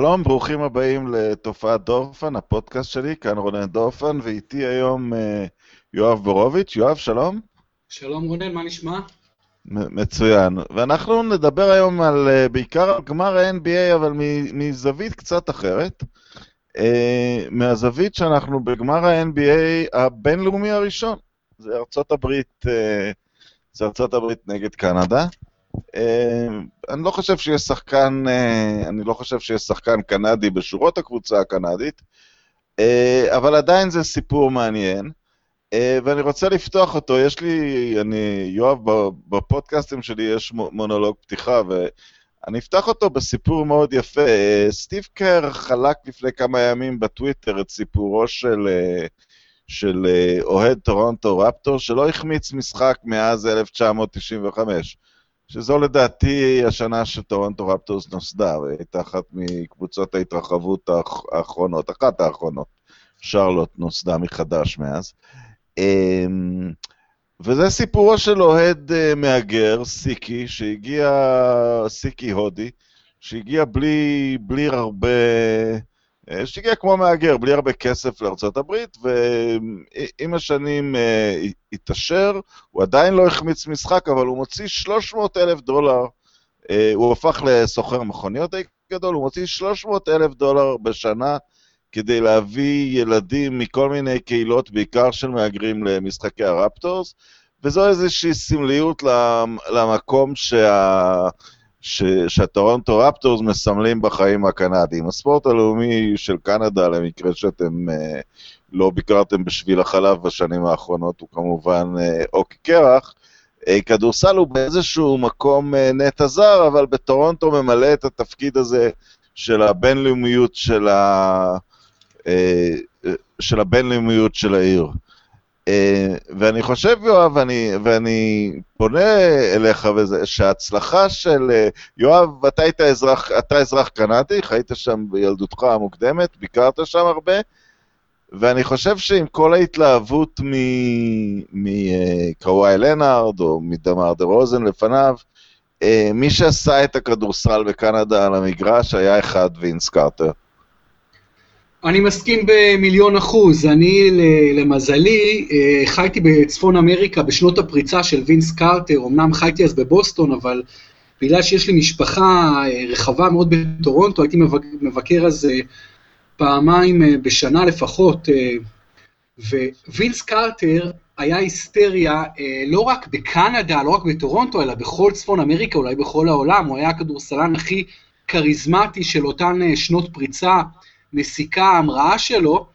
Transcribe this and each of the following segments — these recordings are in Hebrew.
שלום, ברוכים הבאים לתופעת דורפן, הפודקאסט שלי, כאן רונן דורפן, ואיתי היום אה, יואב בורוביץ'. יואב, שלום. שלום רונן, מה נשמע? מצוין. ואנחנו נדבר היום על, אה, בעיקר על גמר ה-NBA, אבל מזווית קצת אחרת. אה, מהזווית שאנחנו בגמר ה-NBA הבינלאומי הראשון. זה ארצות הברית, זה ארצות הברית נגד קנדה. אני לא חושב שיש שחקן, אני לא חושב שיש שחקן קנדי בשורות הקבוצה הקנדית, אבל עדיין זה סיפור מעניין. ואני רוצה לפתוח אותו, יש לי, אני, יואב, בפודקאסטים שלי יש מונולוג פתיחה, ואני אפתח אותו בסיפור מאוד יפה. סטיב קר חלק לפני כמה ימים בטוויטר את סיפורו של, של אוהד טורונטו רפטור, שלא החמיץ משחק מאז 1995. שזו לדעתי השנה שטורונטו רפטורס נוסדה, והייתה אחת מקבוצות ההתרחבות האחרונות, אחת האחרונות. שרלוט נוסדה מחדש מאז. אמ, וזה סיפורו של אוהד אה, מהגר, סיקי, שהגיע, סיקי הודי, שהגיע בלי, בלי הרבה, שהגיע כמו מהגר, בלי הרבה כסף לארה"ב, ועם השנים אה, התעשר, הוא עדיין לא החמיץ משחק, אבל הוא מוציא 300 אלף דולר, הוא הפך לסוחר מכוניות די גדול, הוא מוציא 300 אלף דולר בשנה כדי להביא ילדים מכל מיני קהילות, בעיקר של מהגרים, למשחקי הרפטורס, וזו איזושהי סמליות למקום שה... שהטורונטו רפטורס מסמלים בחיים הקנדיים. הספורט הלאומי של קנדה, למקרה שאתם uh, לא ביקרתם בשביל החלב בשנים האחרונות, הוא כמובן uh, אוקי קרח. Uh, כדורסל הוא באיזשהו מקום uh, נטע זר, אבל בטורונטו ממלא את התפקיד הזה של הבינלאומיות של ה... אה, של הבינלאומיות של העיר. אה, ואני חושב, יואב, ואני, ואני פונה אליך, וזה, שההצלחה של... אה, יואב, אתה היית אזרח, אתה אזרח קנדי, חיית שם בילדותך המוקדמת, ביקרת שם הרבה, ואני חושב שעם כל ההתלהבות מקוואי לנארד, או מדמר דה רוזן לפניו, מי שעשה את הכדורסל בקנדה על המגרש היה אחד וינס קרטר. אני מסכים במיליון אחוז. אני, למזלי, אה, חייתי בצפון אמריקה בשנות הפריצה של וינס קרטר. אמנם חייתי אז בבוסטון, אבל בגלל שיש לי משפחה אה, רחבה מאוד בטורונטו, הייתי מבקר אז אה, פעמיים בשנה לפחות. ווינס קרטר היה היסטריה לא רק בקנדה, לא רק בטורונטו, אלא בכל צפון אמריקה, אולי בכל העולם. הוא היה הכדורסלן הכי כריזמטי של אותן שנות פריצה. נסיקה ההמראה שלו,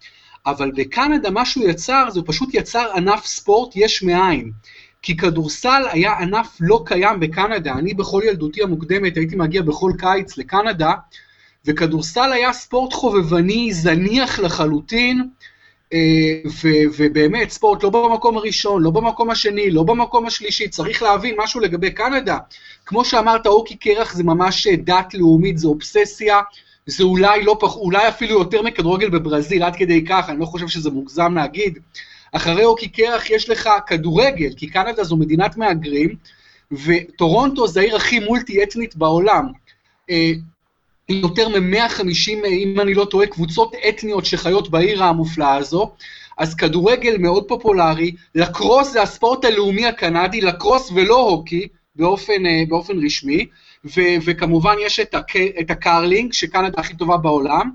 אבל בקנדה מה שהוא יצר, זה פשוט יצר ענף ספורט יש מאין. כי כדורסל היה ענף לא קיים בקנדה. אני בכל ילדותי המוקדמת הייתי מגיע בכל קיץ לקנדה, וכדורסל היה ספורט חובבני, זניח לחלוטין, אה, ו- ובאמת ספורט לא במקום הראשון, לא במקום השני, לא במקום השלישי, צריך להבין משהו לגבי קנדה. כמו שאמרת, אוקי קרח זה ממש דת לאומית, זה אובססיה, זה אולי לא פח, אולי אפילו יותר מכדורגל בברזיל, עד כדי כך, אני לא חושב שזה מוגזם להגיד. אחרי אוקי קרח יש לך כדורגל, כי קנדה זו מדינת מהגרים, וטורונטו זה העיר הכי מולטי-אתנית בעולם. אה, יותר מ-150, אם אני לא טועה, קבוצות אתניות שחיות בעיר המופלאה הזו. אז כדורגל מאוד פופולרי, לקרוס זה הספורט הלאומי הקנדי, לקרוס ולא הוקי באופן, אה, באופן רשמי. ו- וכמובן יש את, הק- את הקרלינג, שקנדה הכי טובה בעולם.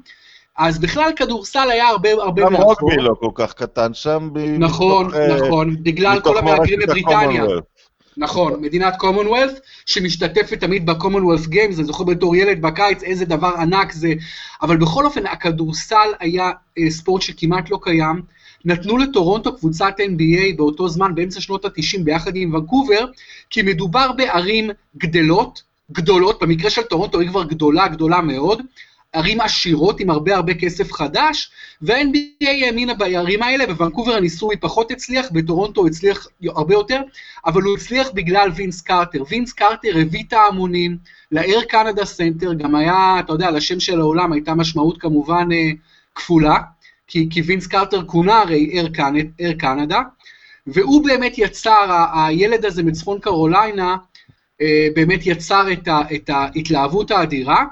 אז בכלל כדורסל היה הרבה הרבה מאחור. גם רוגבי לא כל כך קטן שם. נכון, מתוך, אה, נכון, בגלל כל המהגרים בבריטניה. נכון, מדינת קומונוולת', שמשתתפת תמיד ב Commonwealth Games, אני זוכר בתור ילד בקיץ איזה דבר ענק זה, אבל בכל אופן הכדורסל היה אה, ספורט שכמעט לא קיים. נתנו לטורונטו קבוצת NBA באותו זמן, באמצע שנות ה-90, ביחד עם ונקובר, כי מדובר בערים גדלות, גדולות, במקרה של טורונטו היא כבר גדולה, גדולה מאוד, ערים עשירות עם הרבה הרבה כסף חדש, וה-NBA האמינה בערים האלה, בוונקובר הניסוי פחות הצליח, בטורונטו הצליח הרבה יותר, אבל הוא הצליח בגלל וינס קרטר. וינס קרטר הביא את ההמונים לאייר קנדה סנטר, גם היה, אתה יודע, לשם של האולם הייתה משמעות כמובן אה, כפולה, כי, כי וינס קרטר כונה הרי אייר קנדה, והוא באמת יצר, הילד הזה מצפון קרוליינה, באמת יצר את, ה, את ההתלהבות האדירה.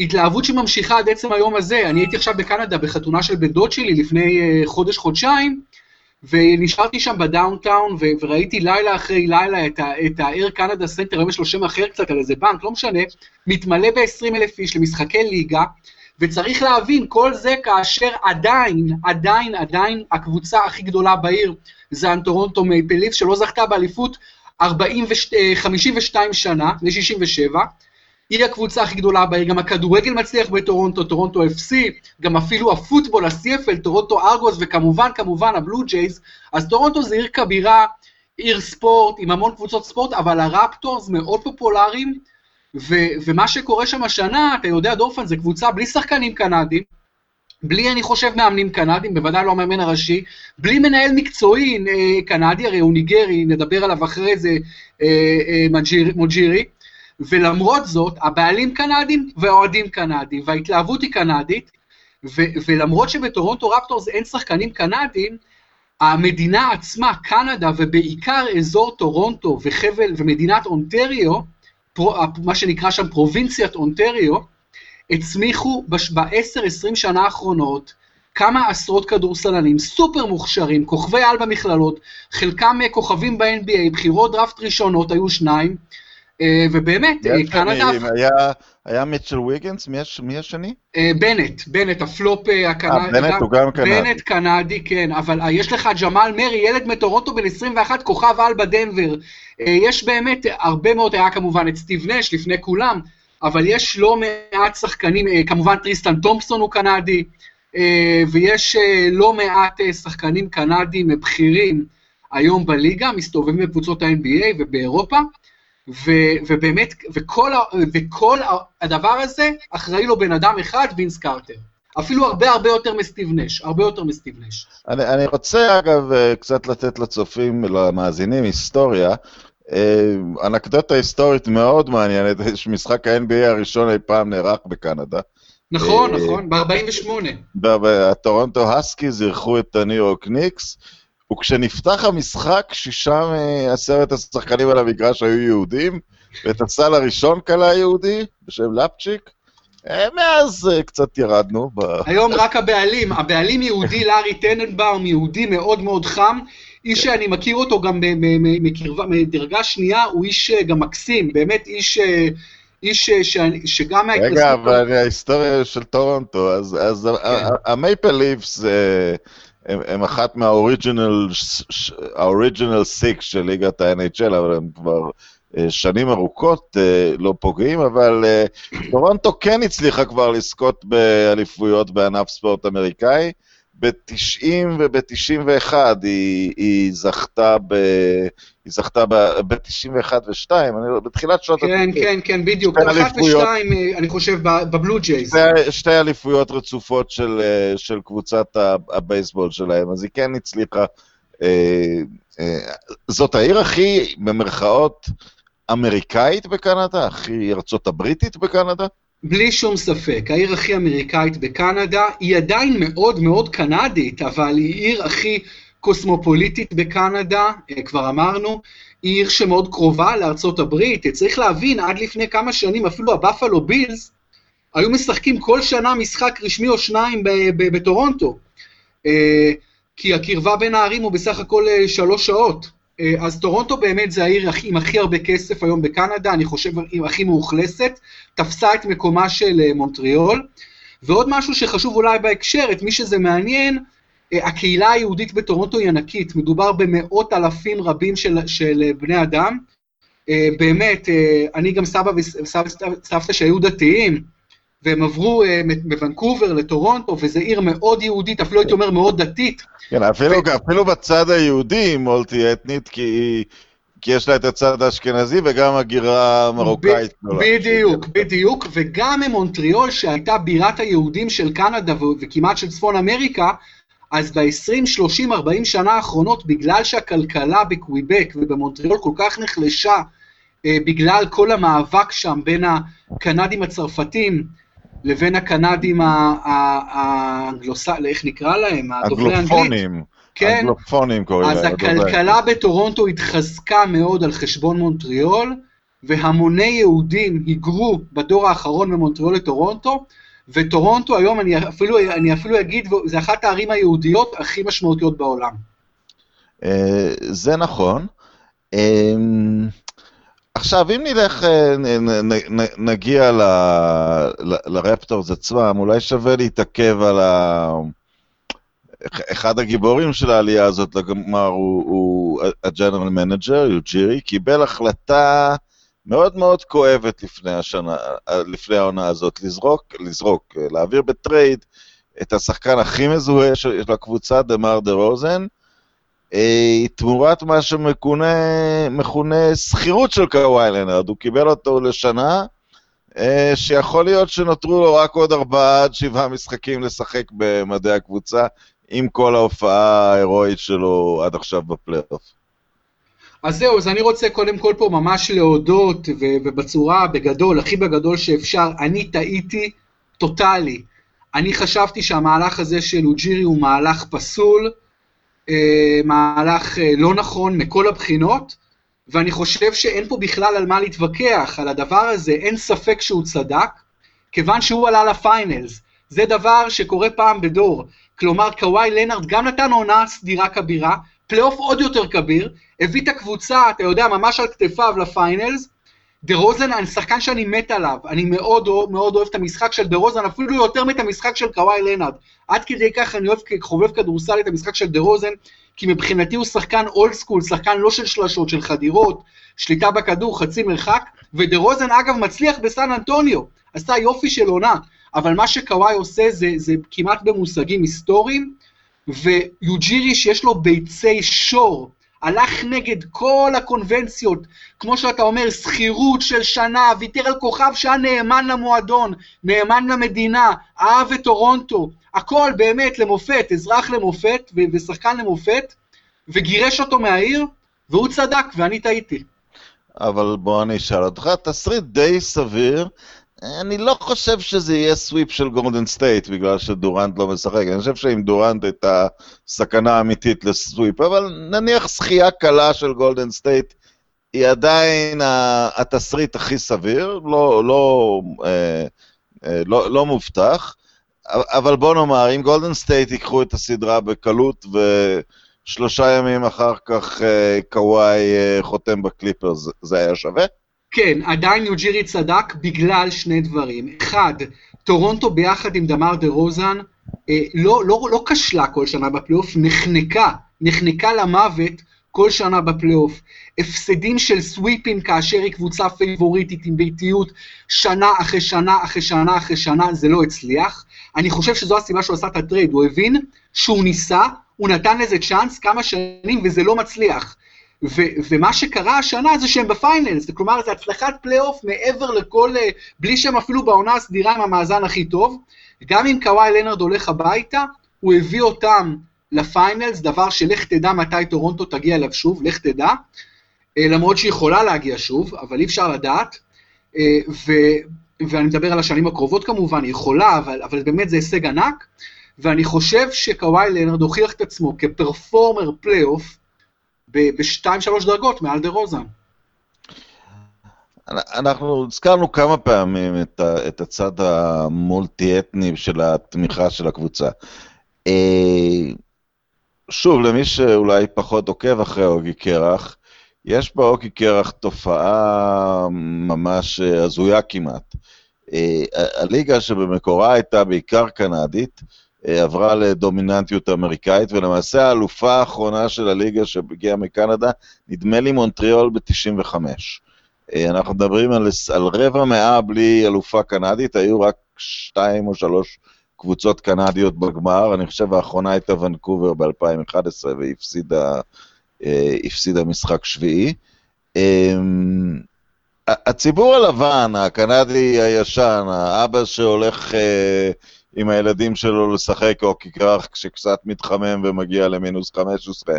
התלהבות שממשיכה עד עצם היום הזה. אני הייתי עכשיו בקנדה בחתונה של בן דוד שלי לפני uh, חודש-חודשיים, ונשארתי שם ב downtown, ו- וראיתי לילה אחרי לילה את ה-Air Canada היום יש לו שם אחר קצת על איזה בנק, לא משנה, מתמלא ב-20 אלף איש למשחקי ליגה, וצריך להבין, כל זה כאשר עדיין, עדיין, עדיין הקבוצה הכי גדולה בעיר זה הטורונטו מייפל ליפס, שלא זכתה באליפות 52 שנה, ל-67, היא הקבוצה הכי גדולה בעיר, גם הכדורגל מצליח בטורונטו, טורונטו FC, גם אפילו הפוטבול, ה-CFL, טורונטו ארגוס, וכמובן, כמובן, הבלו ג'ייז, אז טורונטו זה עיר כבירה, עיר ספורט, עם המון קבוצות ספורט, אבל הרפטורס מאוד פופולריים, ומה שקורה שם השנה, אתה יודע, דורפן, זה קבוצה בלי שחקנים קנדים, בלי, אני חושב, מאמנים קנדים, בוודאי לא המאמן הראשי, בלי מנהל מקצועי אה, קנדי, הרי הוא ניגרי, נדבר עליו אחרי זה, אה, אה, יוג'ירי, ולמרות זאת, הבעלים קנדים והאוהדים קנדים, וההתלהבות היא קנדית, ו- ולמרות שבטורונטו רפטורס אין שחקנים קנדים, המדינה עצמה, קנדה, ובעיקר אזור טורונטו וחבל ומדינת אונטריו, פרו, מה שנקרא שם פרובינציית אונטריו, הצמיחו ב-10-20 שנה האחרונות כמה עשרות כדורסלנים סופר מוכשרים, כוכבי על במכללות, חלקם כוכבים ב-NBA, בחירות דראפט ראשונות היו שניים, אה, ובאמת, אה, קנדה... היה, היה מיטשל וויגינס, מי, השני? אה, בנט, בנט, הפלופ הקנדי. אה, בנט הוא גם קנדי. בנט קנדי, כן, אבל יש לך ג'מאל מרי, ילד מטורונטו בן 21, כוכב על בדנבר. יש באמת הרבה מאוד, היה כמובן את סטיב נש לפני כולם, אבל יש לא מעט שחקנים, כמובן טריסטן תומפסון הוא קנדי, ויש לא מעט שחקנים קנדים בכירים היום בליגה, מסתובבים בקבוצות ה-NBA ובאירופה. ו- ובאמת, וכל, וכל הדבר הזה, אחראי לו בן אדם אחד, וינס קרטר. אפילו הרבה הרבה יותר מסטיב נש, הרבה יותר מסטיב נש. אני, אני רוצה אגב אה, קצת לתת לצופים, למאזינים, היסטוריה. אה, אנקדוטה היסטורית מאוד מעניינת, שמשחק ה-NBA הראשון אי פעם נערך בקנדה. נכון, נכון, ב-48. הטורונטו הסקיז אירחו את הניו יורק ניקס, וכשנפתח המשחק, שישה מעשרת השחקנים על המגרש היו יהודים, ואת הסל הראשון כלה יהודי, בשם לפצ'יק. אה, מאז אה, קצת ירדנו. היום רק הבעלים, הבעלים יהודי, לארי טננבאום, יהודי מאוד מאוד חם, איש שאני מכיר אותו גם מקרבה, מדרגה שנייה, הוא איש אה, גם מקסים, באמת איש... איש שאני, שגם מההתנסות... רגע, אבל ההיסטוריה של טורונטו, אז, כן. המייפל ליפס הם, אחת מהאוריג'ינל, האוריג'ינל סיקס של ליגת ה-NHL, אבל הם כבר שנים ארוכות לא פוגעים, אבל טורונטו כן הצליחה כבר לזכות באליפויות בענף ספורט אמריקאי. ב-90 וב-91 היא, היא זכתה ב... היא זכתה ב-91 ו-2, בתחילת שנות כן, ה-90. כן, כן, בדיוק. אחת ושתיים, אני חושב, בבלו ג'ייז. שתי, שתי אליפויות רצופות של, של קבוצת הבייסבול שלהם, אז היא כן הצליחה. אה, אה, זאת העיר הכי, במרכאות, אמריקאית בקנדה? הכי ארצות הבריטית בקנדה? בלי שום ספק, העיר הכי אמריקאית בקנדה, היא עדיין מאוד מאוד קנדית, אבל היא עיר הכי קוסמופוליטית בקנדה, אה, כבר אמרנו, היא עיר שמאוד קרובה לארצות הברית, צריך להבין, עד לפני כמה שנים אפילו הבאפלו בילס היו משחקים כל שנה משחק רשמי או שניים בטורונטו, אה, כי הקרבה בין הערים הוא בסך הכל אה, שלוש שעות. אז טורונטו באמת זה העיר עם הכי הרבה כסף היום בקנדה, אני חושב עם הכי מאוכלסת, תפסה את מקומה של מונטריאול. ועוד משהו שחשוב אולי בהקשר, את מי שזה מעניין, אה, הקהילה היהודית בטורונטו היא ענקית, מדובר במאות אלפים רבים של, של אה, בני אדם. אה, באמת, אני גם סבא וסבתא שהיו דתיים, והם עברו מוונקובר לטורונטו, וזו עיר מאוד יהודית, אפילו הייתי אומר מאוד דתית. כן, אפילו, ו... אפילו בצד היהודי מולטי אתנית, כי, כי יש לה את הצד האשכנזי וגם הגירה מרוקאית. בדיוק, בדיוק, וגם ממונטריאול, שהייתה בירת היהודים של קנדה וכמעט של צפון אמריקה, אז ב-20, 30, 40 שנה האחרונות, בגלל שהכלכלה בקוויבק ובמונטריאול כל כך נחלשה, אה, בגלל כל המאבק שם בין הקנדים הצרפתים לבין הקנדים האנגלוסאים, איך נקרא להם? אנגלית. כן, אנגלופונים קוראים להם. אז הכלכלה בטורונטו התחזקה מאוד על חשבון מונטריאול, והמוני יהודים היגרו בדור האחרון ממונטריאול לטורונטו, וטורונטו היום, אני אפילו, אני אפילו אגיד, זה אחת הערים היהודיות הכי משמעותיות בעולם. אה, זה נכון. אה, עכשיו, אם נלך, אה, נגיע לרפטורס עצמם, אולי שווה להתעכב על ה... אחד הגיבורים של העלייה הזאת לגמר הוא, ה general manager, יוג'ירי, קיבל החלטה מאוד מאוד כואבת לפני, השנה, לפני העונה הזאת, לזרוק, לזרוק, להעביר ב trade את השחקן הכי מזוהה של הקבוצה, דמר דה רוזן, אה, תמורת מה שמכונה שכירות של קוואי לנרד, הוא קיבל אותו לשנה, אה, שיכול להיות שנותרו לו רק עוד ארבעה עד שבעה משחקים לשחק במדי הקבוצה, עם כל ההופעה ההירואית שלו עד עכשיו בפלייאוף. אז זהו, אז אני רוצה קודם כל פה ממש להודות, ובצורה בגדול, הכי בגדול שאפשר, אני טעיתי טוטאלי. אני חשבתי שהמהלך הזה של אוג'ירי הוא מהלך פסול, אה, מהלך אה, לא נכון מכל הבחינות, ואני חושב שאין פה בכלל על מה להתווכח, על הדבר הזה, אין ספק שהוא צדק, כיוון שהוא עלה לפיינלס. זה דבר שקורה פעם בדור. כלומר, קוואי לנארד גם נתן עונה סדירה כבירה, פלייאוף עוד יותר כביר, הביא את הקבוצה, אתה יודע, ממש על כתפיו ל finals. דה רוזן, אני שחקן שאני מת עליו, אני מאוד מאוד אוהב את המשחק של דה רוזן, אפילו יותר מאת המשחק של קוואי לנארד. עד כדי כך אני אוהב כחובב כדורסל את המשחק של דה רוזן, כי מבחינתי הוא שחקן old school, שחקן לא של שלשות, של חדירות, שליטה בכדור, חצי מרחק, ודה רוזן אגב מצליח בסן אנטוניו, עשה יופי של עונה, אבל מה שקוואי עושה זה, זה כמעט במושגים היסטוריים, ויוג'ירי שיש לו ביצי שור, הלך נגד כל הקונבנציות, כמו שאתה אומר, שכירות של שנה, ויתר על כוכב שהיה נאמן למועדון, נאמן למדינה, אהב את טורונטו, הכל באמת למופת, אזרח למופת ושחקן למופת, וגירש אותו מהעיר, והוא צדק, ואני טעיתי. אבל בוא אני אשאל אותך, תסריט די סביר, אני לא חושב שזה יהיה sweep של גולדן סטייט בגלל שדורנט לא משחק. אני חושב שעם דורנט הייתה סכנה אמיתית ל sweep, אבל נניח זכייה קלה של גולדן סטייט היא עדיין התסריט הכי סביר, לא, לא, אה, אה, לא, לא מובטח. אבל בוא נאמר, אם גולדן סטייט ייקחו את הסדרה בקלות ושלושה ימים אחר כך אה, קוואי חותם בקליפרס, זה היה שווה? כן, עדיין יוג'ירי צדק בגלל שני דברים. אחד, טורונטו ביחד עם דמר דה רוזן אה, לא, לא, לא כשלה כל שנה בפלייאוף, נחנקה, נחנקה למוות כל שנה בפלייאוף. הפסדים של סוויפים כאשר היא קבוצה פייבוריטית עם ביתיות שנה אחרי שנה אחרי שנה אחרי שנה, זה לא הצליח. אני חושב שזו הסיבה שהוא עשה את הטרייד, הוא הבין שהוא ניסה, הוא נתן לזה צ'אנס כמה שנים וזה לא מצליח. ו- ומה שקרה השנה זה שהם ב finals, כלומר זה הצלחת פלייאוף מעבר לכל, אה, בלי שהם אפילו בעונה הסדירה עם המאזן הכי טוב. גם אם קוואי לנרד הולך הביתה, הוא הביא אותם ל finals, דבר שלך תדע מתי טורונטו תגיע אליו שוב, לך תדע, אה, למרות שהיא יכולה להגיע שוב, אבל אי אפשר לדעת. אה, ו- ואני מדבר על השנים הקרובות כמובן, היא יכולה, אבל, אבל באמת זה הישג ענק, ואני חושב שקוואי לנרד הוכיח את עצמו כ performer פלייאוף, בשתיים שלוש דרגות מעל דה רוזן. אנחנו הזכרנו כמה פעמים את, ה, את הצד המולטי-אתני של התמיכה של הקבוצה. אה, שוב, למי שאולי פחות עוקב אחרי אוגי קרח, יש באוגי קרח תופעה ממש הזויה כמעט. אה, הליגה שבמקורה הייתה בעיקר קנדית, עברה לדומיננטיות אמריקאית, ולמעשה האלופה האחרונה של הליגה שהגיעה מקנדה, נדמה לי מונטריאול ב-95. אה, אנחנו מדברים על, על רבע מאה בלי אלופה קנדית, היו רק שתיים או שלוש קבוצות קנדיות בגמר, אני חושב האחרונה הייתה ונקובר ב-2011 והיא הפסידה, אה, הפסידה משחק שביעי. הציבור הלבן, הקנדי הישן, האבא שהולך עם הילדים שלו לשחק או כיכר כשקצת מתחמם ומגיע למינוס 15.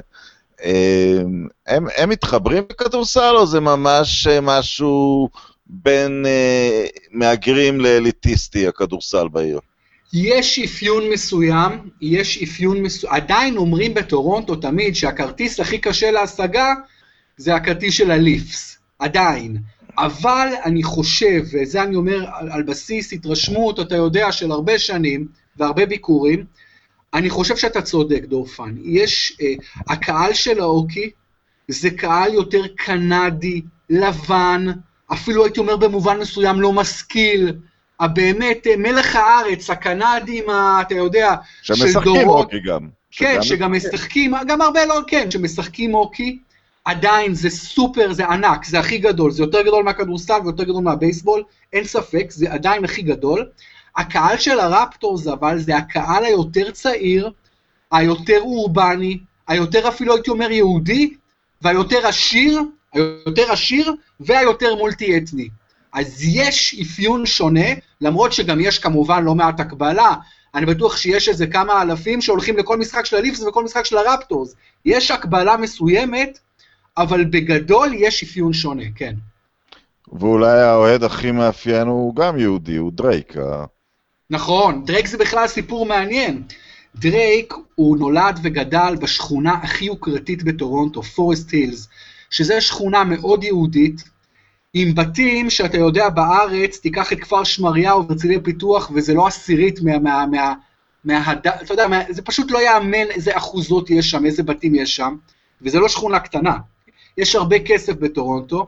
אמ, הם, הם מתחברים בכדורסל או זה ממש משהו בין אה, מהגרים לאליטיסטי, הכדורסל בעיר? יש אפיון מסוים, יש אפיון מסוים, עדיין אומרים בטורונטו תמיד שהכרטיס הכי קשה להשגה זה הכרטיס של הליפס, עדיין. אבל אני חושב, וזה אני אומר על, על בסיס התרשמות, אתה יודע, של הרבה שנים והרבה ביקורים, אני חושב שאתה צודק, דורפן. יש, uh, הקהל של האוקי זה קהל יותר קנדי, לבן, אפילו הייתי אומר במובן מסוים לא משכיל, הבאמת אה, מלך הארץ, הקנדים, אתה יודע, של דורות. שמשחקים אוקי גם. כן, שגם משחקים, גם הרבה לא, כן, שמשחקים אוקי, עדיין זה סופר, זה ענק, זה הכי גדול, זה יותר גדול מהכדורסל ויותר גדול מהבייסבול, אין ספק, זה עדיין הכי גדול. הקהל של הרפטורס אבל זה הקהל היותר צעיר, היותר אורבני, היותר אפילו הייתי אומר יהודי, והיותר עשיר, היותר עשיר והיותר מולטי אתני. אז יש אפיון שונה, למרות שגם יש כמובן לא מעט הקבלה, אני בטוח שיש איזה כמה אלפים שהולכים לכל משחק של הליפס וכל משחק של הרפטורס. יש הקבלה מסוימת, אבל בגדול יש אפיון שונה, כן. ואולי האוהד הכי מאפיין הוא גם יהודי, הוא דרייק. נכון, דרייק זה בכלל סיפור מעניין. דרייק הוא נולד וגדל בשכונה הכי יוקרתית בטורונטו, פורסט הילס, שזו שכונה מאוד יהודית, עם בתים שאתה יודע בארץ, תיקח את כפר שמריהו והרצליה פיתוח, וזה לא עשירית מה... מה, מה מה, אתה יודע, מה, זה פשוט לא יאמן איזה אחוזות יש שם, איזה בתים יש שם, וזה לא שכונה קטנה. יש הרבה כסף בטורונטו,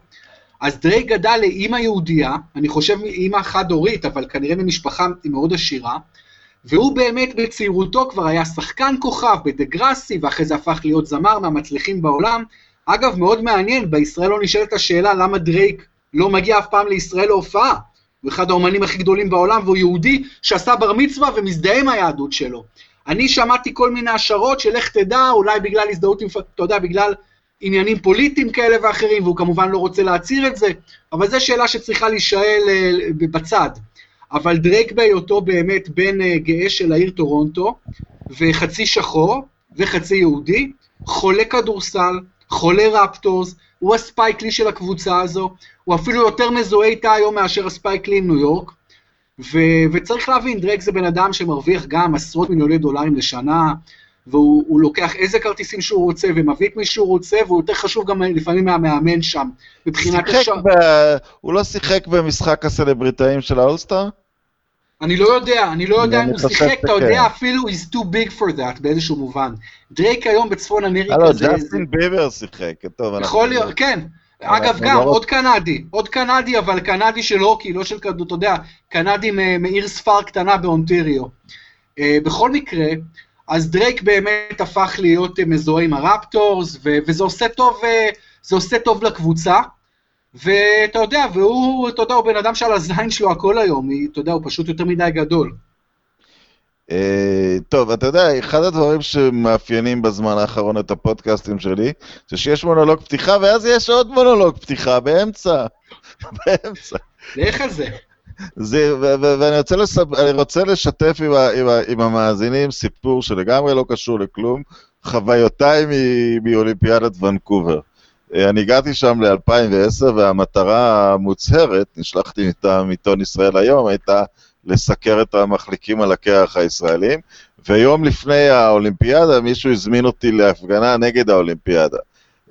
אז דרייק גדל לאימא יהודייה, אני חושב אימא חד-הורית, אבל כנראה ממשפחה מאוד עשירה, והוא באמת בצעירותו כבר היה שחקן כוכב בדה-גראסי, ואחרי זה הפך להיות זמר מהמצליחים בעולם. אגב, מאוד מעניין, בישראל לא נשאלת השאלה למה דרייק לא מגיע אף פעם לישראל להופעה. הוא אחד האומנים הכי גדולים בעולם, והוא יהודי שעשה בר מצווה ומזדהה עם היהדות שלו. אני שמעתי כל מיני השערות של איך תדע, אולי בגלל הזדהות עם, אתה יודע, בגלל עניינים פוליטיים כאלה ואחרים, והוא כמובן לא רוצה להצהיר את זה, אבל זו שאלה שצריכה להישאל אה, בצד. אבל דרייק בהיותו באמת בן אה, גאה של העיר טורונטו, וחצי שחור וחצי יהודי, חולה כדורסל, חולה רפטורס, הוא הספייק לי של הקבוצה הזו, הוא אפילו יותר מזוהה איתה היום מאשר הספייק לי עם ניו יורק, ו- וצריך להבין, דרייק זה בן אדם שמרוויח גם עשרות מיליוני דולרים לשנה, והוא לוקח איזה כרטיסים שהוא רוצה ומביא את מי שהוא רוצה, והוא יותר חשוב גם לפעמים מהמאמן שם, מבחינת אפשר... ב... הוא לא שיחק במשחק הסלבריטאים של האולסטאר? אני לא יודע, אני לא יודע אם הוא שיחק, אתה יודע, אפילו he's too big for that באיזשהו מובן. דרייק היום בצפון אמריקה זה... לא, ג'סטין ביבר שיחק, טוב. יכול להיות, כן. אגב, גם, לא עוד קנדי, עוד קנדי, אבל קנדי של הוקי, לא של כדור, אתה יודע, קנדי מעיר ספר קטנה באונטריו. אה, בכל מקרה, אז דרייק באמת הפך להיות אה, מזוהה עם הרפטורס, וזה עושה טוב, אה, זה עושה טוב לקבוצה. ואתה יודע, והוא, אתה יודע, הוא בן אדם שעל הזין שלו הכל היום, אתה יודע, הוא פשוט יותר מדי גדול. Uh, טוב, אתה יודע, אחד הדברים שמאפיינים בזמן האחרון את הפודקאסטים שלי, זה שיש מונולוג פתיחה, ואז יש עוד מונולוג פתיחה באמצע. באמצע. לך על זה. זה, ואני רוצה, לספ... רוצה לשתף עם, ה, עם, ה, עם המאזינים סיפור שלגמרי לא קשור לכלום, חוויותיי מאולימפיאדת ונקובר. אה, אני הגעתי שם ל-2010, והמטרה המוצהרת, נשלחתי מטעם עיתון ישראל היום, הייתה לסקר את המחליקים על הקרח הישראלים, ויום לפני האולימפיאדה מישהו הזמין אותי להפגנה נגד האולימפיאדה.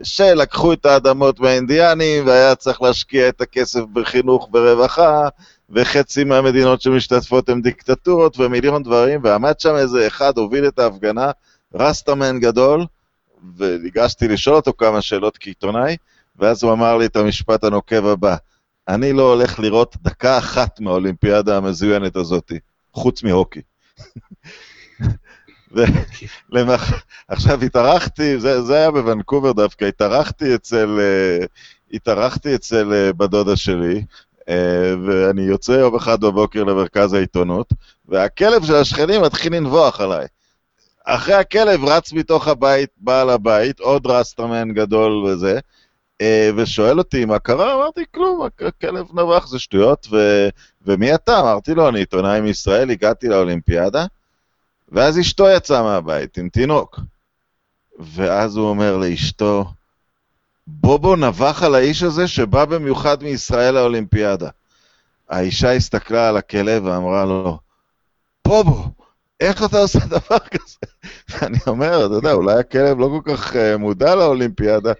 שלקחו את האדמות מהאינדיאנים, והיה צריך להשקיע את הכסף בחינוך ורווחה, וחצי מהמדינות שמשתתפות הן דיקטטורות ומיליון דברים, ועמד שם איזה אחד, הוביל את ההפגנה, רסטמן גדול, וניגשתי לשאול אותו כמה שאלות כעיתונאי, ואז הוא אמר לי את המשפט הנוקב הבא, אני לא הולך לראות דקה אחת מהאולימפיאדה המזוינת הזאת, חוץ מהוקי. ולמח... עכשיו התארחתי, זה, זה היה בוונקובר דווקא, התארחתי אצל, uh, התארחתי אצל uh, בדודה שלי, uh, ואני יוצא יום אחד בבוקר למרכז העיתונות, והכלב של השכנים מתחיל לנבוח עליי. אחרי הכלב רץ מתוך הבית, בעל הבית, עוד רסטרמן גדול וזה, אה, ושואל אותי מה קרה, אמרתי כלום, הכלב נבח זה שטויות, ו... ומי אתה? אמרתי לו, אני עיתונאי מישראל, הגעתי לאולימפיאדה, ואז אשתו יצאה מהבית עם תינוק. ואז הוא אומר לאשתו, בובו נבח על האיש הזה שבא במיוחד מישראל לאולימפיאדה. האישה הסתכלה על הכלב ואמרה לו, בובו, איך אתה עושה דבר כזה? אני אומר, אתה יודע, אולי הכלב לא כל כך uh, מודע לאולימפיאדה.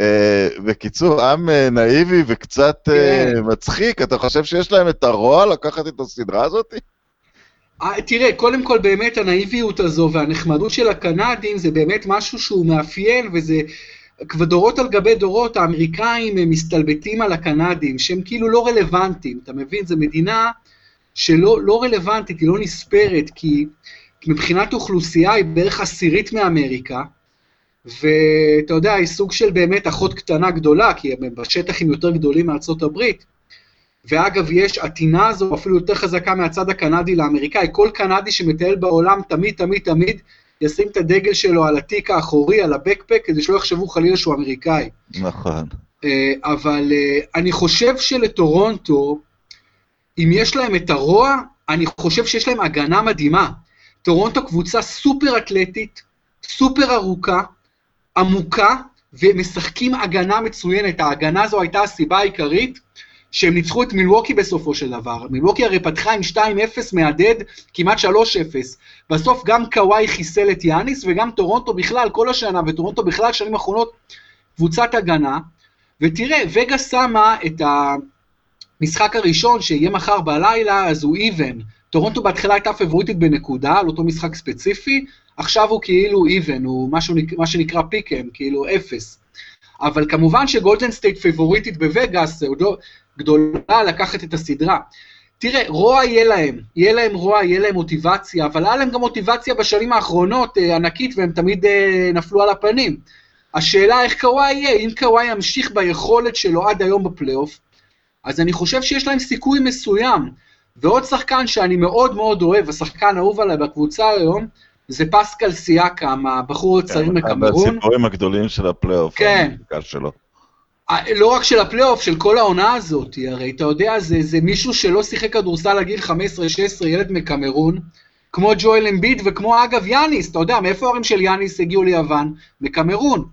אה, בקיצור, עם אה, נאיבי וקצת כן. מצחיק, אתה חושב שיש להם את הרוע לקחת את הסדרה הזאת? אה, תראה, קודם כל באמת הנאיביות הזו והנחמדות של הקנדים זה באמת משהו שהוא מאפיין וזה כבר דורות על גבי דורות האמריקאים הם מסתלבטים על הקנדים שהם כאילו לא רלוונטיים, אתה מבין? זו מדינה שלא לא רלוונטית, היא לא נספרת כי מבחינת אוכלוסייה היא בערך עשירית מאמריקה ואתה יודע, היא סוג של באמת אחות קטנה גדולה כי הם בשטח הם יותר גדולים מארצות הברית ואגב, יש הטינה הזו אפילו יותר חזקה מהצד הקנדי לאמריקאי. כל קנדי שמטייל בעולם תמיד תמיד תמיד ישים את הדגל שלו על התיק האחורי, על הבקפק, כדי שלא יחשבו חלילה שהוא אמריקאי. נכון. אה, אבל אה, אני חושב שלטורונטו, אם יש להם את הרוע, אני חושב שיש להם הגנה מדהימה. טורונטו קבוצה סופר אתלטית, סופר ארוכה, עמוקה, ומשחקים הגנה מצוינת. ההגנה הזו הייתה הסיבה העיקרית שהם ניצחו את מילווקי בסופו של דבר. מילווקי הרי פתחה עם 2-0 מהדהד, כמעט 3-0. בסוף גם קוואי חיסל את יאניס, וגם טורונטו בכלל, כל השנה, וטורונטו בכלל, שנים האחרונות, קבוצת הגנה. ותראה, וגאס שמה את המשחק הראשון, שיהיה מחר בלילה, אז הוא even. טורונטו בהתחלה הייתה פייבוריטית בנקודה, על אותו משחק ספציפי, עכשיו הוא כאילו even, הוא משהו, מה שנקרא pick'em, כאילו אפס. אבל כמובן שגולדן סטייט פייבוריטית בווגאס, עוד לא, גדולה לקחת את הסדרה. תראה, רעב יהיה להם, יהיה להם רעב, יהיה להם מוטיבציה, אבל היה להם גם מוטיבציה בשנים האחרונות אה, ענקית, והם תמיד אה, נפלו על הפנים. השאלה איך קוואי יהיה, אם קוואי ימשיך ביכולת שלו עד היום בפלייאוף, אז אני חושב שיש להם סיכוי מסוים. ועוד שחקן שאני מאוד מאוד אוהב, השחקן האהוב עליי בקבוצה היום, זה פסקל סיאקם, הבחור הצעיר מקמרון. אחד הסיפורים הגדולים של הפלייאוף. כן. שלו. לא רק של הפלייאוף, של כל העונה הזאת, הרי אתה יודע, זה, זה מישהו שלא שיחק כדורסל לגיל 15-16, ילד מקמרון, כמו ג'ואל אמביד וכמו אגב יאניס, אתה יודע, מאיפה ההורים של יאניס הגיעו ליוון? מקמרון.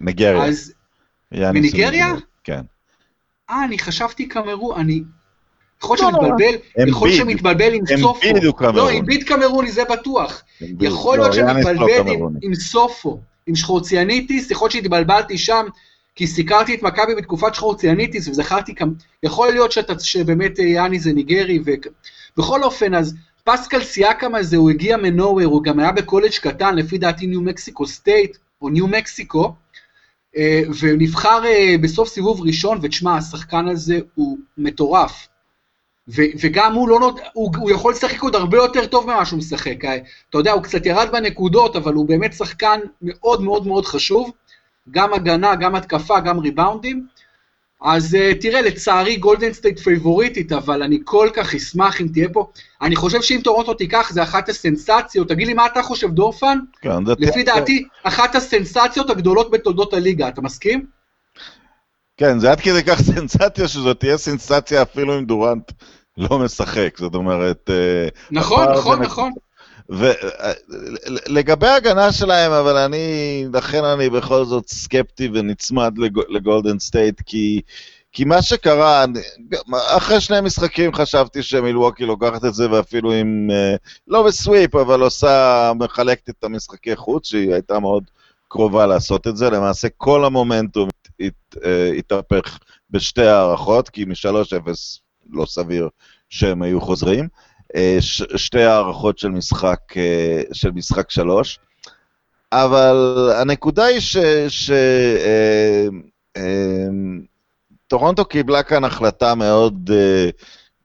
ניגריה. אז... מניגריה? כן. אה, אני חשבתי קמרון, אני... יכול להיות שמתבלבל, יכול להיות שמתבלבל עם סופו. אמביד הוא קמרוני. לא, אמביד קמרוני, זה בטוח. יכול להיות שמתבלבל עם סופו, עם שחורציאניטיס, יכול להיות שהתבלבלתי שם. כי סיקרתי את מכבי בתקופת שחורציאניטיס וזכרתי כמה, יכול להיות שאתה, שבאמת יאני זה ניגרי, ובכל אופן, אז פסקל סיאקם הזה, הוא הגיע מ nowhere, הוא גם היה בקולג' קטן, לפי דעתי ניו מקסיקו סטייט, או ניו מקסיקו, ונבחר אה, בסוף סיבוב ראשון, ותשמע, השחקן הזה הוא מטורף. ו- וגם הוא לא נות... הוא, הוא יכול לשחק עוד הרבה יותר טוב ממה שהוא משחק. אה, אתה יודע, הוא קצת ירד בנקודות, אבל הוא באמת שחקן מאוד מאוד מאוד חשוב. גם הגנה, גם התקפה, גם ריבאונדים. אז uh, תראה, לצערי גולדן סטייט פייבוריטית, אבל אני כל כך אשמח אם תהיה פה. אני חושב שאם טורונטו תיקח, זה אחת הסנסציות. תגיד לי מה אתה חושב, דורפן? כן, זה... לפי דעתי, אחת הסנסציות הגדולות בתולדות הליגה, אתה מסכים? כן, זה עד כדי כך סנסציה שזאת תהיה סנסציה אפילו אם דורנט לא משחק, זאת אומרת... אה, נכון, נכון, נכון. ולגבי ההגנה שלהם, אבל אני, לכן אני בכל זאת סקפטי ונצמד לגולדן סטייט, כי, כי מה שקרה, אחרי שני משחקים חשבתי שמילווקי לוקחת את זה, ואפילו אם, אה, לא ב sweep, אבל עושה, מחלקת את המשחקי חוץ, שהיא הייתה מאוד קרובה לעשות את זה. למעשה כל המומנטום הת, אה, התהפך בשתי הערכות, כי מ-3-0 לא סביר שהם היו חוזרים. אה, ש, שתי הערכות של משחק, אה, של משחק שלוש. אבל הנקודה היא ש... ש אה, אה, קיבלה כאן החלטה מאוד, אה,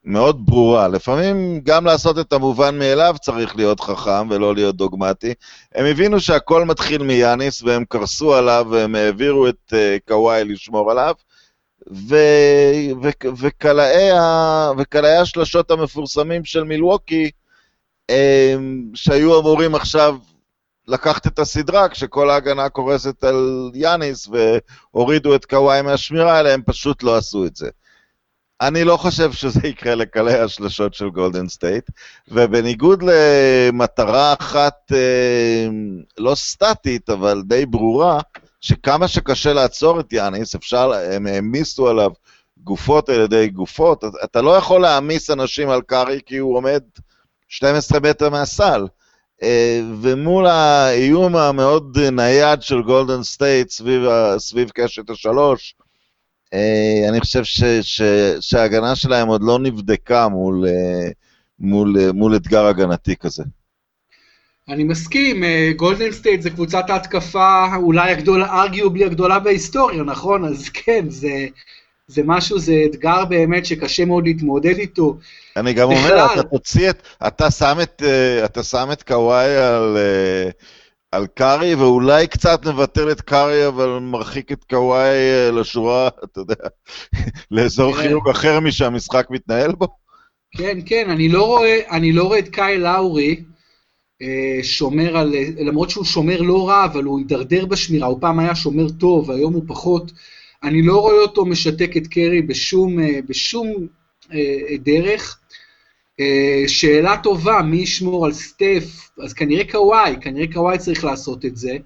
מאוד ברורה. לפעמים גם לעשות את המובן מאליו צריך להיות חכם ולא להיות דוגמטי. הם הבינו שהכל מתחיל מיאניס והם קרסו עליו והם העבירו את אה, קוואי לשמור עליו. וקלעי השלשות המפורסמים של מילווקי, שהיו אמורים עכשיו לקחת את הסדרה כשכל ההגנה קורסת על יאניס והורידו את קוואי מהשמירה האלה, הם פשוט לא עשו את זה. אני לא חושב שזה יקרה לקלעי השלשות של גולדן סטייט, ובניגוד למטרה אחת לא סטטית, אבל די ברורה, שכמה שקשה לעצור את יאניס, אפשר, הם העמיסו עליו גופות על ידי גופות, אתה לא יכול להעמיס אנשים על קארי כי הוא עומד 12 מטר מהסל. אה, ומול האיום המאוד נייד של גולדן סטייט סביב, סביב קשת השלוש, אה, אני חושב ש, ש, שההגנה שלהם עוד לא נבדקה מול, מול, מול אתגר הגנתי כזה. אני מסכים, גולדן סטייט זה קבוצת ההתקפה אולי הגדולה, arguably הגדולה בהיסטוריה, נכון? אז כן, זה, זה משהו, זה אתגר באמת שקשה מאוד להתמודד איתו. אני גם בכלל... אומר, אתה תוציא את, אתה שם את, אה, אתה שם את קוואי על, אה, על קארי, ואולי קצת נבטל את קארי, אבל מרחיק את קוואי אה, לשורה, אתה יודע, לאזור כן. חיוג אחר משהמשחק מתנהל בו. כן, כן, אני לא רואה, אני לא רואה את קאי לאורי. שומר על, למרות שהוא שומר לא רע, אבל הוא הידרדר בשמירה, הוא פעם היה שומר טוב, היום הוא פחות. אני לא רואה אותו משתק את קרי בשום, אה, בשום אה, דרך. אה, שאלה טובה, מי ישמור על סטף? אז כנראה קוואי, כנראה קוואי צריך לעשות את זה.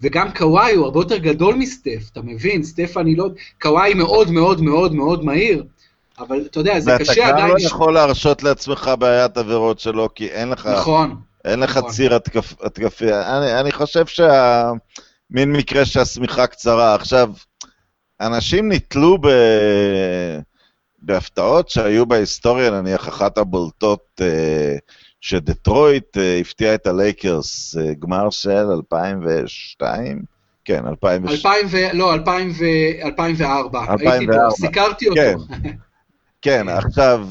וגם קוואי הוא הרבה יותר גדול מסטף, אתה מבין? סטף אני לא... קוואי מאוד מאוד מאוד מאוד מהיר, אבל אתה יודע, זה קשה עדיין... ואתה גם לא יכול להרשות לעצמך בעיית עבירות שלו, כי אין לך... נכון. אין לך נכון. ציר התקפי. אני, אני חושב שה... מין מקרה שהשמיכה קצרה. עכשיו, אנשים נתלו ב... בהפתעות שהיו בהיסטוריה, נניח אחת הבולטות אה, שדטרויט אה, הפתיעה את הלייקרס, אה, גמר של 2002? כן, 2002. לא, 2004. 2004. סיקרתי אותו. כן, כן עכשיו,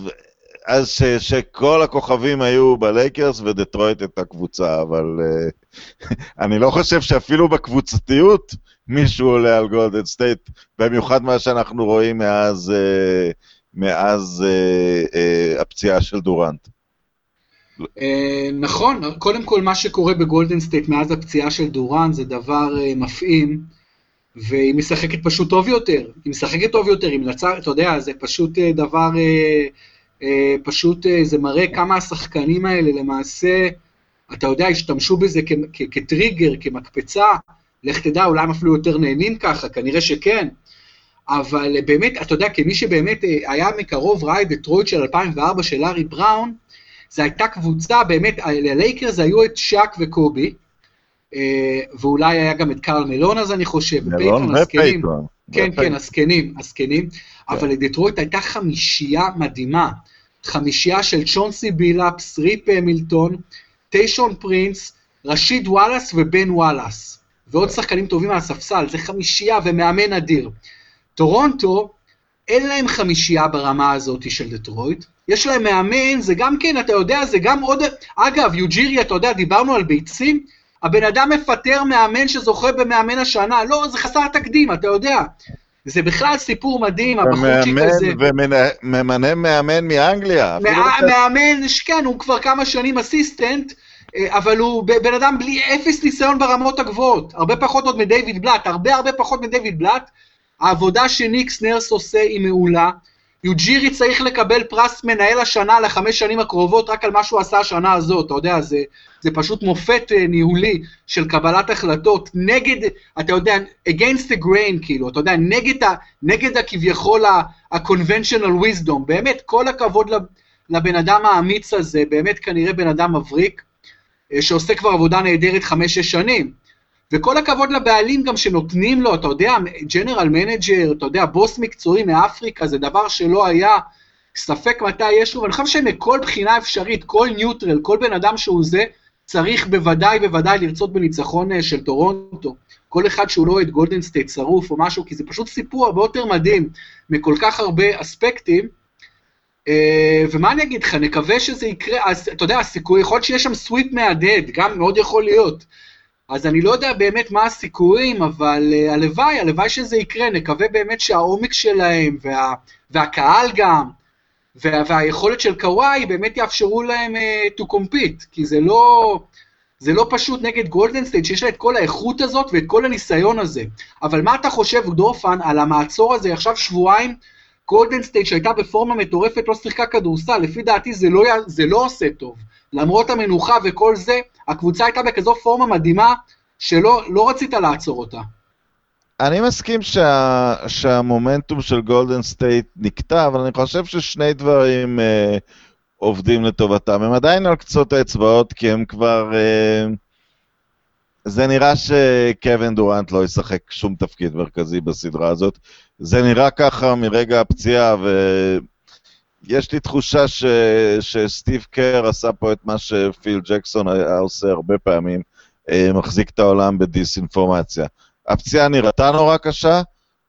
אז ש, שכל הכוכבים היו בלייקרס ודטרויט את הקבוצה, אבל אה, אני לא חושב שאפילו בקבוצתיות מישהו עולה על גולדן סטייט, במיוחד מה שאנחנו רואים מאז, אה, מאז אה, אה, הפציעה של דורנט. נכון, קודם כל מה שקורה בגולדן סטייט מאז הפציעה של דורנט זה דבר מפעים, והיא משחקת פשוט טוב יותר, היא משחקת טוב יותר, היא מנצחת, אתה יודע, זה פשוט דבר... אה, פשוט אה, זה מראה כמה השחקנים האלה למעשה, אתה יודע, השתמשו בזה כטריגר, כמקפצה, לך תדע, אולי הם אפילו יותר נהנים ככה, כנראה שכן, אבל אה, באמת, אתה יודע, כמי שבאמת היה מקרוב ראה את דטרויט של 2004 של לארי בראון, זו הייתה קבוצה, באמת, ללייקרס היו את שק וקובי, ואולי היה גם את קרל מלון אז אני חושב, מלון ופייטון. כן, כן, הזקנים, הזקנים, אבל לדטרויט הייתה חמישייה מדהימה. חמישייה של צ'ונסי בילאפס, ריפ המילטון, טיישון פרינס, רשיד וואלאס ובן וואלאס. ועוד שחקנים טובים על הספסל, זה חמישייה ומאמן אדיר. טורונטו, אין להם חמישייה ברמה הזאת של דטרויט, יש להם מאמן, זה גם כן, אתה יודע, זה גם עוד... אגב, יוג'ירי, אתה יודע, דיברנו על ביצים, הבן אדם מפטר מאמן שזוכה במאמן השנה, לא, זה חסר תקדים, אתה יודע. זה בכלל סיפור מדהים, הבחורצ'יק הזה. וממנה מאמן מאנגליה. מאמן, כן, הוא כבר כמה שנים אסיסטנט, אה, אבל הוא בן אדם בלי אפס ניסיון ברמות הגבוהות. הרבה פחות עוד מדייוויד בלאט, הרבה הרבה פחות מדייוויד בלאט. העבודה שניקס נרס עושה היא מעולה. יוג'ירי צריך לקבל פרס מנהל השנה לחמש שנים הקרובות רק על מה שהוא עשה השנה הזאת, אתה יודע, זה, זה פשוט מופת uh, ניהולי של קבלת החלטות נגד, אתה יודע, against the grain, כאילו, אתה יודע, נגד, ה, נגד הכביכול ה-conventional wisdom, באמת, כל הכבוד לבן אדם האמיץ הזה, באמת כנראה בן אדם מבריק, uh, שעושה כבר עבודה נהדרת חמש-שש שנים. וכל הכבוד לבעלים גם שנותנים לו, אתה יודע, general manager, אתה יודע, בוס מקצועי מאפריקה, זה דבר שלא היה, ספק מתי יש לו, ואני חושב שמכל בחינה אפשרית, כל neutral, כל בן אדם שהוא זה, צריך בוודאי בוודאי לרצות בניצחון אה, של טורונטו. כל אחד שהוא לא אוהד גולדן סטייט שרוף או משהו, כי זה פשוט סיפור הרבה יותר מדהים מכל כך הרבה אספקטים. אה, ומה אני אגיד לך, נקווה שזה יקרה, אתה יודע, הסיכוי, יכול להיות שיש שם sweep מהדהד, גם מאוד יכול להיות. אז אני לא יודע באמת מה הסיכויים, אבל אה, הלוואי, הלוואי שזה יקרה, נקווה באמת שהעומק שלהם, וה, והקהל גם, וה, והיכולת של קוואי באמת יאפשרו להם אה, to compete, כי זה לא, זה לא פשוט נגד גולדן סטייט, שיש לה את כל האיכות הזאת ואת כל הניסיון הזה. אבל מה אתה חושב, דורפן, על המעצור הזה עכשיו שבועיים, גולדן סטייט שהייתה בפורמה מטורפת לא שיחקה כדורסל, לפי דעתי זה לא, זה לא עושה טוב. למרות המנוחה וכל זה, הקבוצה הייתה בכזו פורמה מדהימה, שלא לא רצית לעצור אותה. אני מסכים שה, שהמומנטום של גולדן סטייט נקטע, אבל אני חושב ששני דברים אה, עובדים לטובתם. הם עדיין על קצות האצבעות, כי הם כבר... אה, זה נראה שקווין דורנט לא ישחק שום תפקיד מרכזי בסדרה הזאת. זה נראה ככה מרגע הפציעה, ויש לי תחושה ש... שסטיב קר עשה פה את מה שפיל ג'קסון היה עושה הרבה פעמים, אה, מחזיק את העולם בדיסאינפורמציה. הפציעה נראתה נורא קשה,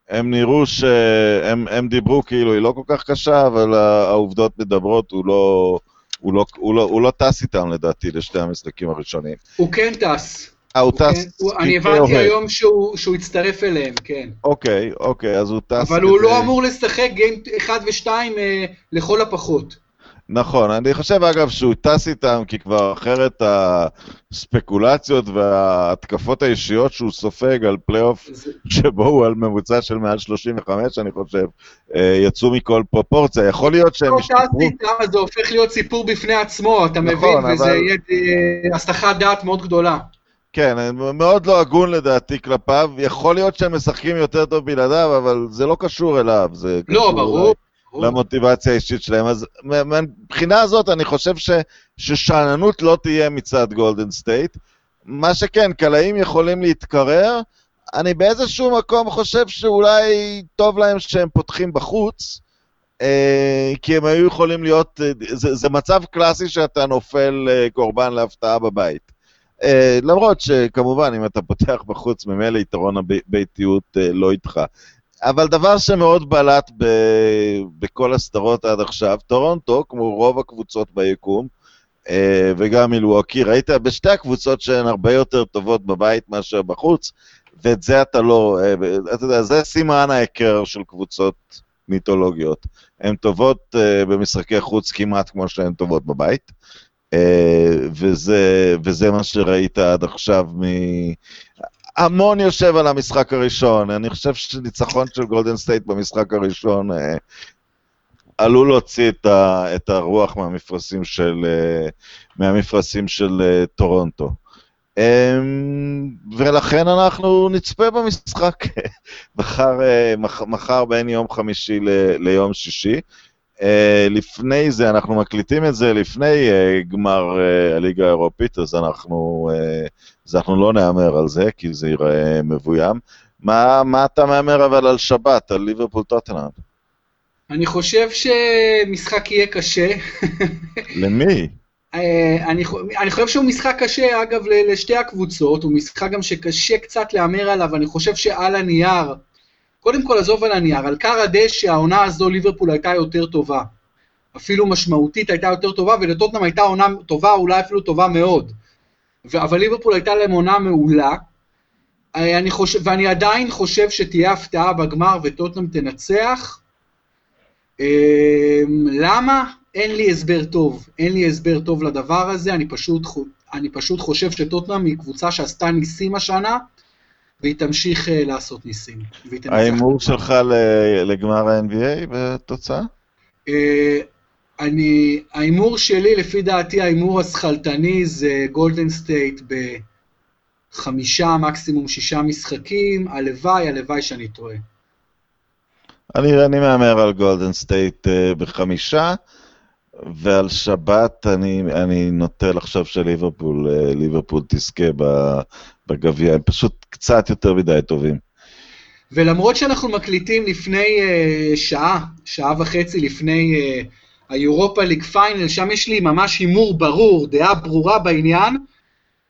הם נראו שהם הם דיברו כאילו היא לא כל כך קשה, אבל העובדות מדברות, הוא לא, הוא לא, הוא לא, הוא לא טס איתם לדעתי לשתי המשחקים הראשונים. הוא כן טס. אה, הוא טס. כן, אני הבנתי היום שהוא, הצטרף אליהם, כן. אוקיי, אוקיי, אז הוא טס. אבל הוא לא אמור לשחק game 1 ו-2 אה, לכל הפחות. נכון, אני חושב אגב שהוא טס איתם, כי כבר אחרת הספקולציות וההתקפות האישיות שהוא סופג על פלייאוף שבו הוא על ממוצע של מעל 35, אני חושב, אה, יצאו מכל פרופורציה. יכול להיות שהם לא השתפרו... זה הופך להיות סיפור בפני עצמו, אתה נכון, מבין? אבל... וזה יהיה אה, הסחת דעת מאוד גדולה. כן, מאוד לא הגון לדעתי כלפיו. יכול להיות שהם משחקים יותר טוב בלעדיו, אבל זה לא קשור אליו. זה לא, ברור. אולי. למוטיבציה האישית שלהם. אז מבחינה הזאת אני חושב ש, ששאננות לא תהיה מצד גולדן סטייט. מה שכן, קלעים יכולים להתקרר. אני באיזשהו מקום חושב שאולי טוב להם שהם פותחים בחוץ, אה, כי הם היו יכולים להיות, אה, זה, זה מצב קלאסי שאתה נופל אה, קורבן להפתעה בבית. אה, למרות שכמובן, אם אתה פותח בחוץ, ממילא יתרון הביתיות אה, לא איתך. אבל דבר שמאוד בלט ב... בכל הסדרות עד עכשיו, טורונטו, כמו רוב הקבוצות ביקום, אה, וגם מלווקי, ראית בשתי הקבוצות שהן הרבה יותר טובות בבית מאשר בחוץ, ואת זה אתה לא, אתה יודע, זה סימן ההיכר של קבוצות מיתולוגיות. הן טובות אה, במשחקי חוץ כמעט כמו שהן טובות בבית. וזה, וזה מה שראית עד עכשיו מ... המון יושב על המשחק הראשון. אני חושב שניצחון של גולדן סטייט במשחק הראשון אה, עלול להוציא את, ה, את הרוח מהמפרשים של, אה, מהמפרשים של אה, טורונטו. אה, ולכן אנחנו נצפה במשחק מחר, אה, מח, מחר בין יום חמישי ל, ליום שישי. Uh, לפני זה, אנחנו מקליטים את זה לפני uh, גמר uh, הליגה האירופית, אז אנחנו, uh, אז אנחנו לא נהמר על זה, כי זה ייראה מבוים. מה, מה אתה מהמר אבל על שבת, על ליברפול טוטנאם? אני חושב שמשחק יהיה קשה. למי? אני, אני חושב שהוא משחק קשה, אגב, לשתי הקבוצות, הוא משחק גם שקשה קצת להמר עליו, אני חושב שעל הנייר, קודם כל עזוב על הנייר, על קר הדשא העונה הזו ליברפול הייתה יותר טובה. אפילו משמעותית הייתה יותר טובה, ולטוטנאם הייתה עונה טובה, אולי אפילו טובה מאוד. אבל ליברפול הייתה להם עונה מעולה. אני חושב, ואני עדיין חושב שתהיה הפתעה בגמר וטוטנאם תנצח. אמ, למה? אין לי הסבר טוב. אין לי הסבר טוב לדבר הזה, אני פשוט, אני פשוט חושב שטוטנאם היא קבוצה שעשתה ניסים השנה, והיא תמשיך אה, לעשות ניסים. ההימור שלך לגמר ה-NBA בתוצאה? אה, אני, ההימור שלי, לפי דעתי, ההימור השכלתני זה גולדן סטייט בחמישה, מקסימום שישה משחקים, הלוואי, הלוואי שאני טועה. אני, אני מהמר על גולדן סטייט אה, בחמישה, ועל שבת אני, אני נוטה לחשוב שליברפול ליברפול תזכה בגביע, הם פשוט קצת יותר מדי טובים. ולמרות שאנחנו מקליטים לפני uh, שעה, שעה וחצי לפני uh, היורופה ליג פיינל, שם יש לי ממש הימור ברור, דעה ברורה בעניין,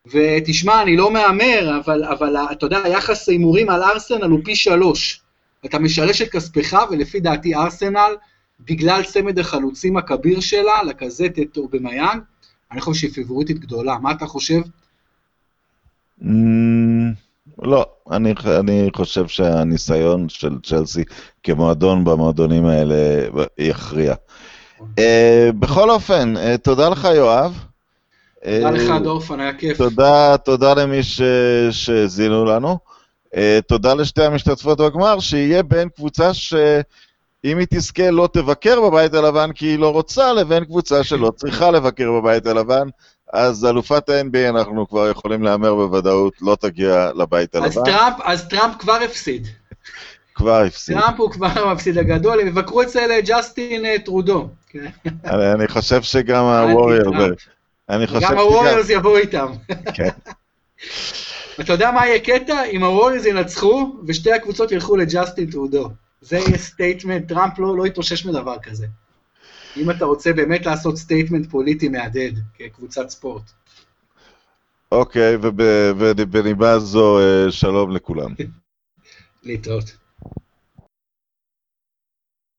ותשמע, אני לא מהמר, אבל, אבל אתה יודע, יחס ההימורים על ארסנל הוא פי שלוש. אתה משלש את כספך, ולפי דעתי ארסנל, בגלל צמד החלוצים הכביר שלה, לקזטת או במיין, אני חושב שהיא פיבוריטית גדולה. מה אתה חושב? Mm, לא, אני, אני חושב שהניסיון של צ'לסי כמועדון במועדונים האלה יכריע. Uh, בכל אופן, uh, תודה לך יואב. תודה לך דורפן, היה כיף. תודה, תודה למי שהאזינו לנו. Uh, תודה לשתי המשתתפות בגמר, שיהיה בין קבוצה שאם היא תזכה לא תבקר בבית הלבן כי היא לא רוצה, לבין קבוצה שלא צריכה לבקר בבית הלבן. אז אלופת ה-NBA אנחנו כבר יכולים להמר בוודאות, לא תגיע לבית הלבן. אז טראמפ, אז טראמפ כבר הפסיד. כבר הפסיד. טראמפ הוא כבר המפסיד הגדול, הם יבקרו אצל אה, ג'סטין אה, טרודו. אני חושב שגם טראמפ. אני חושב גם שגם... הווריורס יבואו איתם. כן. אתה יודע מה יהיה קטע? אם הווריורס ינצחו, ושתי הקבוצות ילכו לג'סטין טרודו. זה יהיה statement, טראמפ לא, לא יתאושש מדבר כזה. אם אתה רוצה באמת לעשות statement פוליטי מהדהד, כקבוצת ספורט. אוקיי, וב- ובנימה זו, אה, שלום לכולם. להתראות.